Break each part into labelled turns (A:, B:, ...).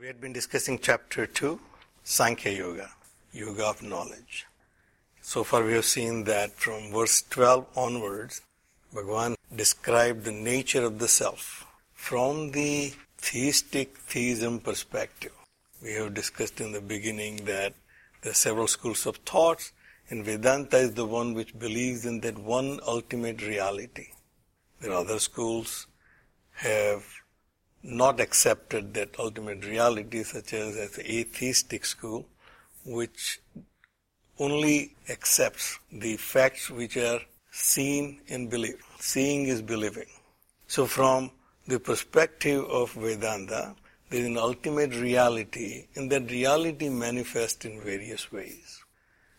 A: We had been discussing chapter 2, Sankhya Yoga, Yoga of Knowledge. So far we have seen that from verse 12 onwards, Bhagavan described the nature of the self from the theistic theism perspective. We have discussed in the beginning that there are several schools of thoughts, and Vedanta is the one which believes in that one ultimate reality. There are other schools have not accepted that ultimate reality, such as, as the atheistic school, which only accepts the facts which are seen and believed. Seeing is believing. So from the perspective of Vedanta, there is an ultimate reality, and that reality manifests in various ways.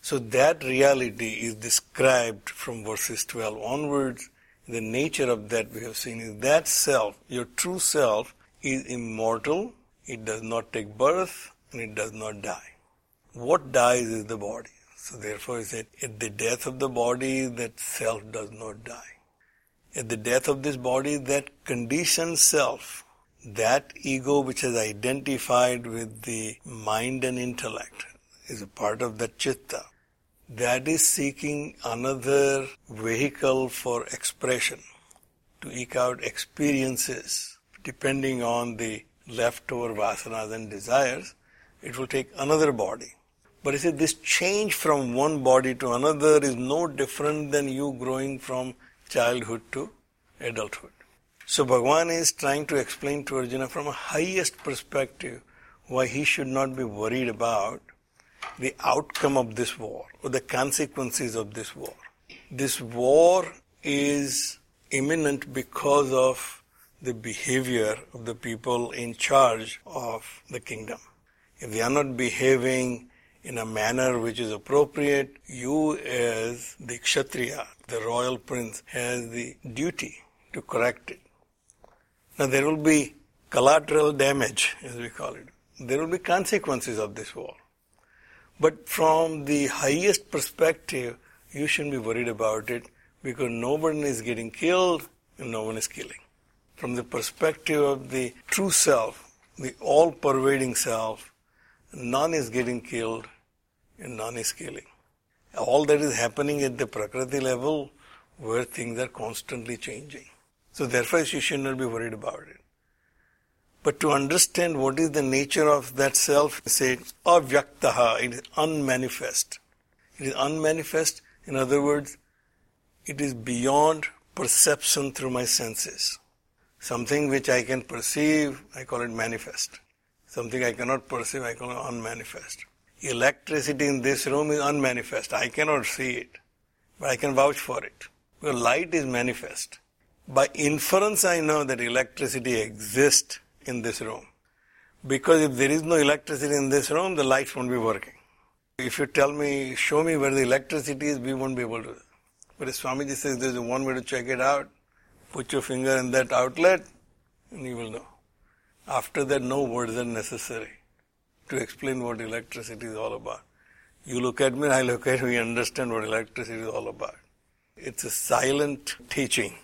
A: So that reality is described from verses 12 onwards. The nature of that we have seen is that self, your true self, is immortal, it does not take birth, and it does not die. What dies is the body. So therefore, he said, at the death of the body, that self does not die. At the death of this body, that conditioned self that ego which is identified with the mind and intellect is a part of the chitta. That is seeking another vehicle for expression to eke out experiences depending on the leftover vasanas and desires. It will take another body. But he said this change from one body to another is no different than you growing from childhood to adulthood. So Bhagavan is trying to explain to Arjuna from a highest perspective why he should not be worried about the outcome of this war or the consequences of this war. This war is imminent because of the behavior of the people in charge of the kingdom. If they are not behaving in a manner which is appropriate, you as the Kshatriya, the royal prince, has the duty to correct it. Now there will be collateral damage, as we call it. There will be consequences of this war. But from the highest perspective, you shouldn't be worried about it because no one is getting killed and no one is killing. From the perspective of the true self, the all pervading self, none is getting killed and none is killing. All that is happening at the Prakriti level where things are constantly changing. So therefore you should not be worried about it. But to understand what is the nature of that self, say avyaktaha, it is unmanifest. It is unmanifest, in other words, it is beyond perception through my senses. Something which I can perceive, I call it manifest. Something I cannot perceive, I call it unmanifest. Electricity in this room is unmanifest. I cannot see it, but I can vouch for it. Because light is manifest. By inference, I know that electricity exists in this room. Because if there is no electricity in this room, the lights won't be working. If you tell me, show me where the electricity is, we won't be able to. But Swamiji says there's one way to check it out, put your finger in that outlet, and you will know. After that, no words are necessary to explain what electricity is all about. You look at me, I look at you, we understand what electricity is all about. It's a silent teaching.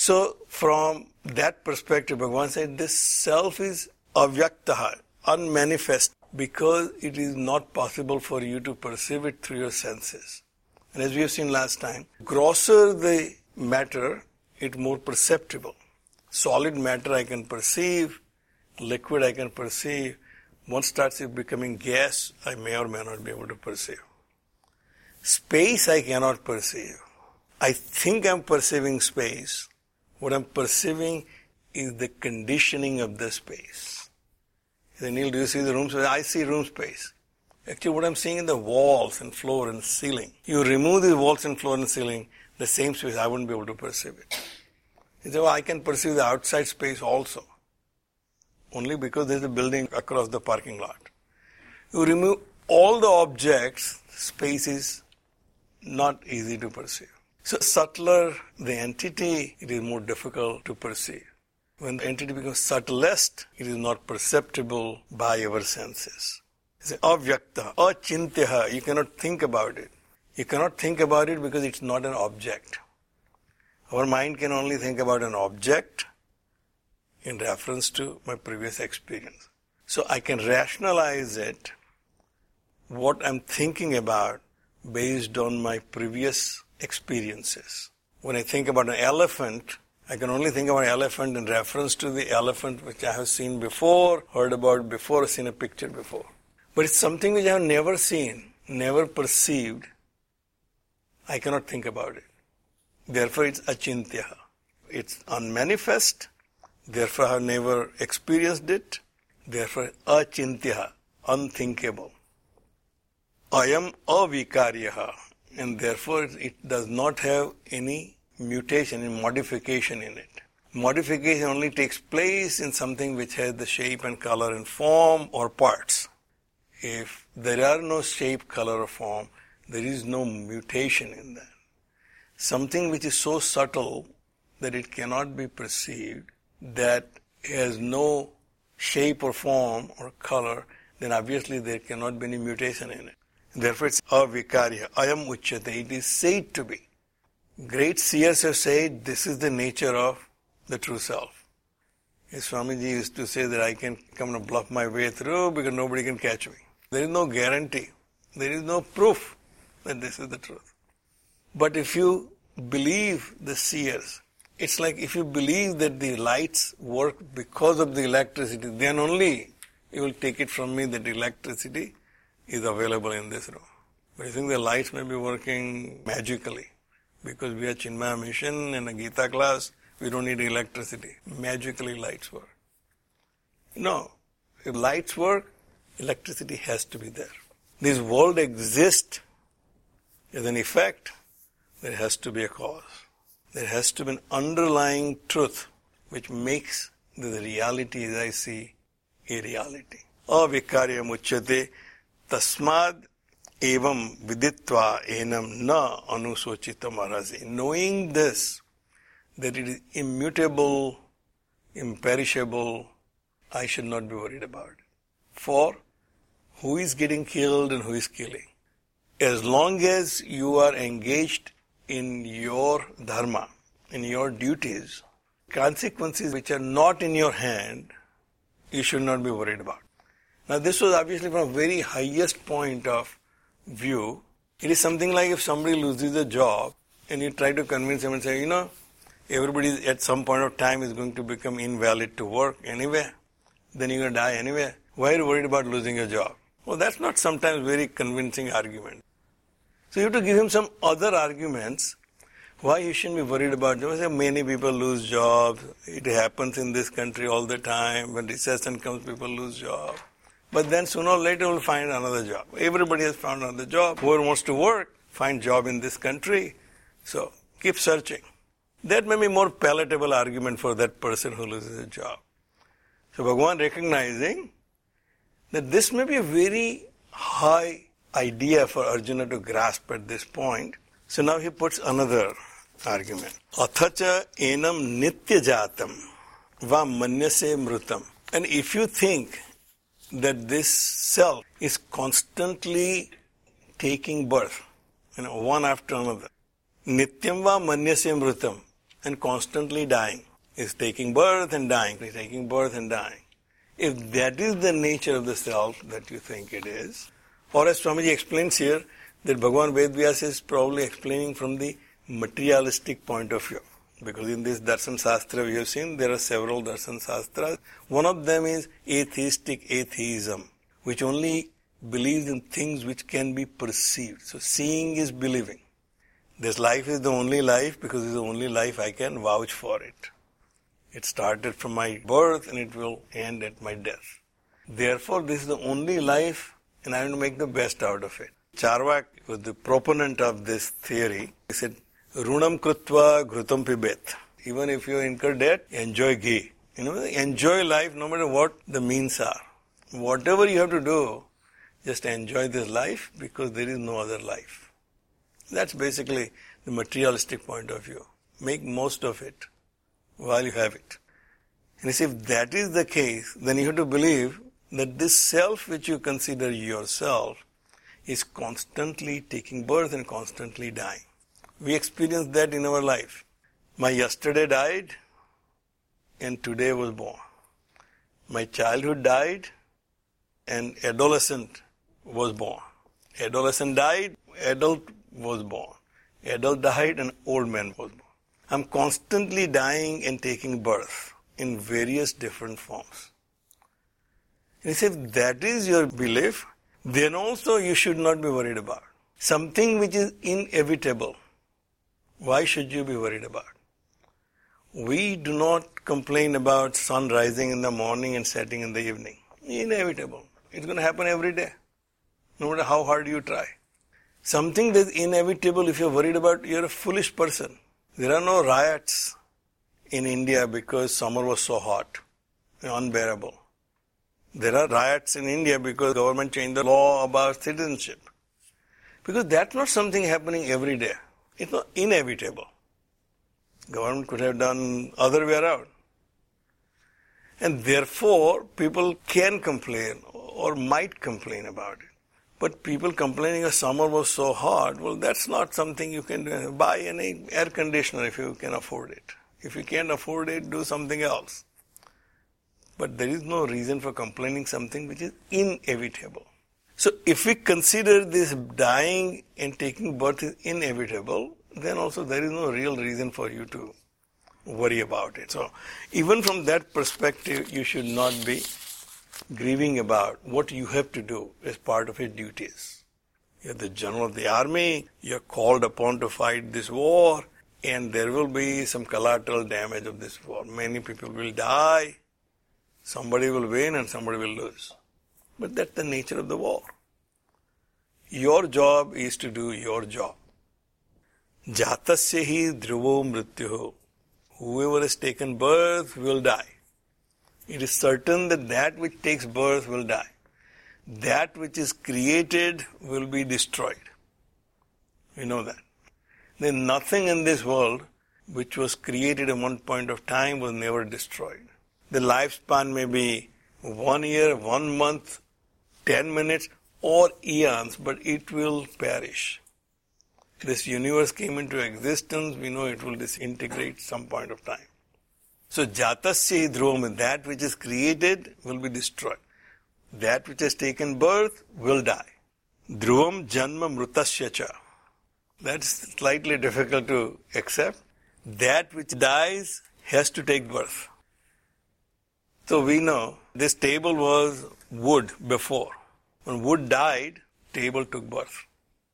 A: So, from that perspective, Bhagavan said this self is avyaktaha, unmanifest, because it is not possible for you to perceive it through your senses. And as we have seen last time, grosser the matter, it more perceptible. Solid matter I can perceive, liquid I can perceive. Once starts becoming gas, I may or may not be able to perceive. Space I cannot perceive. I think I'm perceiving space, what I'm perceiving is the conditioning of the space. Say, Neil, do you see the room space? I see room space. Actually, what I'm seeing is the walls and floor and ceiling. You remove the walls and floor and ceiling, the same space, I wouldn't be able to perceive it. You say, well, I can perceive the outside space also. Only because there's a building across the parking lot. You remove all the objects, space is not easy to perceive. So subtler the entity, it is more difficult to perceive. When the entity becomes subtlest, it is not perceptible by our senses. It's avyakta, achintyaha, you cannot think about it. You cannot think about it because it's not an object. Our mind can only think about an object in reference to my previous experience. So I can rationalize it, what I'm thinking about, based on my previous experiences. When I think about an elephant, I can only think about an elephant in reference to the elephant which I have seen before, heard about before, seen a picture before. But it's something which I have never seen, never perceived. I cannot think about it. Therefore, it's achintya. It's unmanifest. Therefore, I have never experienced it. Therefore, achintya, unthinkable. I am avikarya, and therefore it does not have any mutation and modification in it. Modification only takes place in something which has the shape and color and form or parts. If there are no shape, color, or form, there is no mutation in that. Something which is so subtle that it cannot be perceived, that has no shape or form or color, then obviously there cannot be any mutation in it. Therefore it's avikarya. Ayam uchyate. It is said to be. Great seers have said this is the nature of the true self. Swamiji used to say that I can come and bluff my way through because nobody can catch me. There is no guarantee. There is no proof that this is the truth. But if you believe the seers, it's like if you believe that the lights work because of the electricity, then only you will take it from me that electricity is available in this room. But you think the lights may be working magically because we are Chinmaya mission and a Gita class, we don't need electricity. Magically lights work. No. If lights work, electricity has to be there. This world exists as an effect, there has to be a cause. There has to be an underlying truth which makes the reality as I see a reality. Avikarya muchyate tasmad evam viditva enam na anusochita marasi. Knowing this, that it is immutable, imperishable, I should not be worried about. For who is getting killed and who is killing? As long as you are engaged in your dharma, in your duties, consequences which are not in your hand, you should not be worried about. Now, this was obviously from a very highest point of view. It is something like if somebody loses a job and you try to convince him and say, you know, everybody at some point of time is going to become invalid to work anyway, then you're going to die anyway. Why are you worried about losing your job? Well, that's not sometimes very convincing argument. So you have to give him some other arguments why you shouldn't be worried about jobs. Many people lose jobs. It happens in this country all the time. When recession comes, people lose jobs. But then sooner or later we'll find another job. Everybody has found another job. Whoever wants to work, find job in this country. So keep searching. That may be more palatable argument for that person who loses a job. So Bhagavan recognizing that this may be a very high idea for Arjuna to grasp at this point. So now he puts another argument. Athacha enam nitya jatam va manyase mrutam. And if you think that this self is constantly taking birth, you know, one after another, nityam va manyase mrutam, and constantly dying, is taking birth and dying, is taking birth and dying. If that is the nature of the self that you think it is, or as Swamiji explains here, that Bhagavan Vedvyas is probably explaining from the materialistic point of view. Because in this Darshan Shastra we have seen there are several Darshan Shastras. One of them is atheistic atheism, which only believes in things which can be perceived. So seeing is believing. This life is the only life because it's the only life I can vouch for it. It started from my birth and it will end at my death. Therefore, this is the only life and I want to make the best out of it. Charvak was the proponent of this theory. He said, Runam krutva ghrutam pibet. Even if you incur debt, enjoy ghee. You know, enjoy life no matter what the means are. Whatever you have to do, Just enjoy this life because there is no other life. That's basically the materialistic point of view. Make most of it while you have it. And see, if that is the case, then you have to believe that this self which you consider yourself is constantly taking birth and constantly dying. We experience that in our life. My yesterday died and today was born. My childhood died and adolescent was born. Adolescent died, adult was born. Adult died and old man was born. I'm constantly dying and taking birth in various different forms. And if that is your belief, then also you should not be worried about. Something which is inevitable, why should you be worried about? We do not complain about sun rising in the morning and setting in the evening. Inevitable. It's going to happen every day, no matter how hard you try. Something that's inevitable, if you're worried about, you're a foolish person. There are no riots in India because summer was so hot, unbearable. There are riots in India because government changed the law about citizenship. Because that's not something happening every day. It's not inevitable. Government could have done other way around. And therefore, people can complain or might complain about it. But people complaining a summer was so hot, well, that's not something you can buy any air conditioner if you can afford it. If you can't afford it, do something else. But there is no reason for complaining something which is inevitable. So if we consider this dying and taking birth is inevitable, then also there is no real reason for you to worry about it. So even from that perspective, you should not be grieving about what you have to do as part of your duties. You're the general of the army, you're called upon to fight this war, and there will be some collateral damage of this war. Many people will die, somebody will win and somebody will lose. But that's the nature of the war. Your job is to do your job. Jatasya hi dhruvo mrityu. Whoever has taken birth will die. It is certain that that which takes birth will die. That which is created will be destroyed. We know that. Then nothing in this world which was created at one point of time was never destroyed. The lifespan may be one year, one month, ten minutes, or eons, but it will perish. This universe came into existence, we know it will disintegrate some point of time. So jatasya dhruvam, that which is created will be destroyed. That which has taken birth will die. Dhruvam janma mrutasya cha. That's slightly difficult to accept. That which dies has to take birth. So we know this table was wood before. When wood died, table took birth.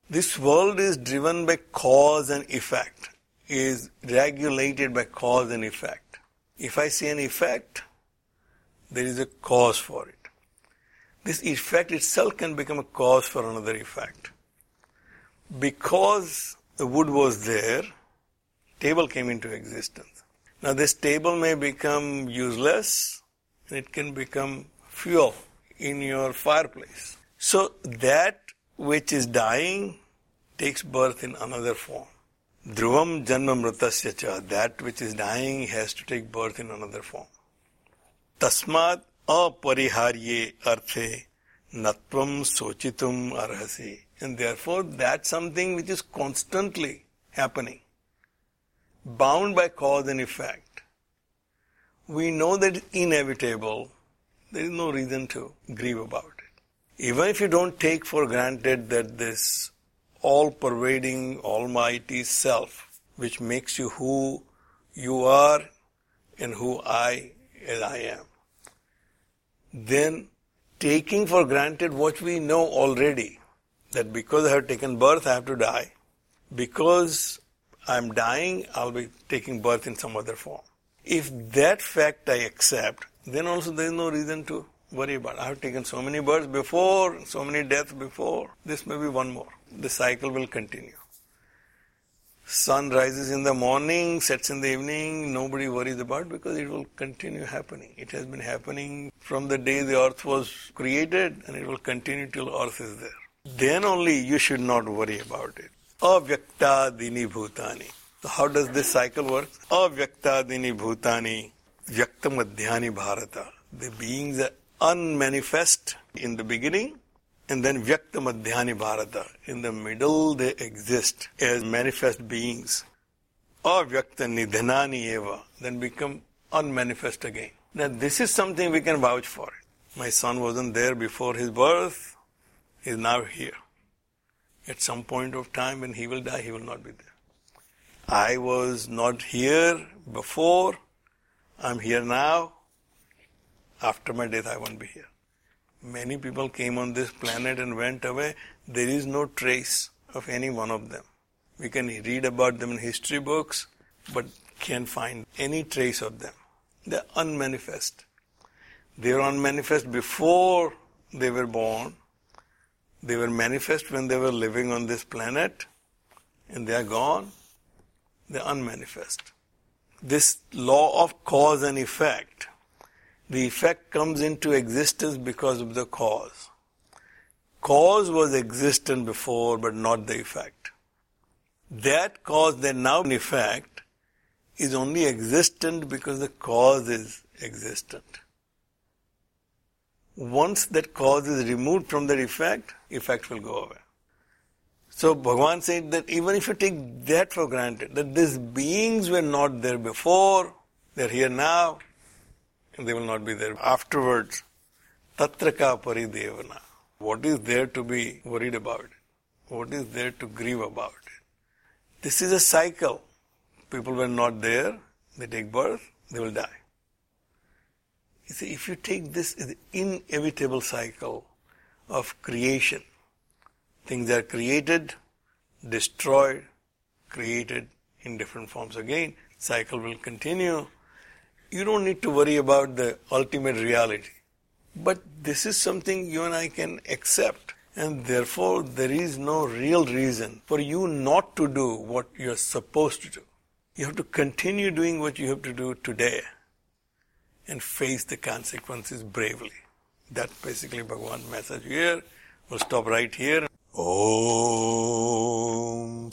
A: This world is driven by cause and effect, is regulated by cause and effect. If I see an effect, there is a cause for it. This effect itself can become a cause for another effect. Because the wood was there, table came into existence. Now this table may become useless and it can become fuel in your fireplace. So that which is dying takes birth in another form. Dhruvam janma mrutasya cha, that which is dying has to take birth in another form. Tasmat apariharye arthe natvam sochitum arhasi. And therefore that's something which is constantly happening, bound by cause and effect. We know that it's inevitable. There is no reason to grieve about. Even if you don't take for granted that this all pervading, almighty self, which makes you who you are and who I as I am. Then taking for granted what we know already, that because I have taken birth, I have to die. Because I'm dying, I'll be taking birth in some other form. If that fact I accept, then also there is no reason to worry about. I have taken so many births before, so many deaths before. This may be one more the cycle will continue. sun rises in the morning, sets in the evening, nobody worries about because it will continue happening. It has been happening from the day the earth was created and it will continue till earth is there. Then only you should not worry about it. Avyakta bhutani. So how does this cycle work? Avyakta bhutani vyaktamadhyani bharata. The beings are unmanifest in the beginning and then Vyakta Madhyani Bharata. In the middle, they exist as manifest beings. Or Vyakta Nidhanani Eva, then become unmanifest again. Now, this is something we can vouch for. My son wasn't there before his birth, he is now here. At some point of time when he will die, he will not be there. I was not here before, I'm here now. After my death, I won't be here. Many people came on this planet and went away. There is no trace of any one of them. We can read about them in history books, but can't find any trace of them. They're unmanifest. They were unmanifest before they were born. They were manifest when they were living on this planet, and they are gone. They're unmanifest. This law of cause and effect the effect comes into existence because of the cause. Cause was existent before, but not the effect. That cause that now in effect is only existent because the cause is existent. Once that cause is removed from that effect, effect will go away. So Bhagavan said that even if you take that for granted, that these beings were not there before, they're here now, they will not be there afterwards. Tatraka paridevana. What is there to be worried about? What is there to grieve about? This is a cycle. People were not there, they take birth, they will die. You see, if you take this inevitable cycle of creation, things are created, destroyed, created in different forms again, cycle will continue you don't need to worry about the ultimate reality. But this is something you and I can accept. And therefore, there is no real reason for you not to do what you're supposed to do. You have to continue doing what you have to do today and face the consequences bravely. That's basically Bhagavan's message here. We'll stop right here. Om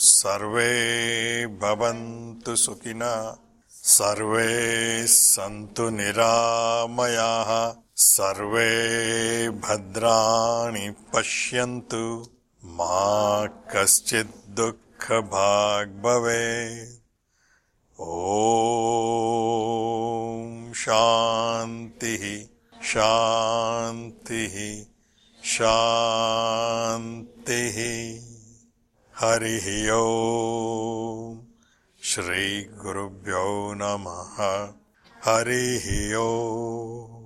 A: Sarve Bhavantu Sukhina सर्वे सन्तु निरामयाः सर्वे भद्राणि पश्यन्तु। मा कश्चित् दुःखभाग् भवेत्। ॐ शान्तिः शान्तिः शान्तिः। हरिः ओम् श्रीगुरुभ्यो नमः हरिः ओ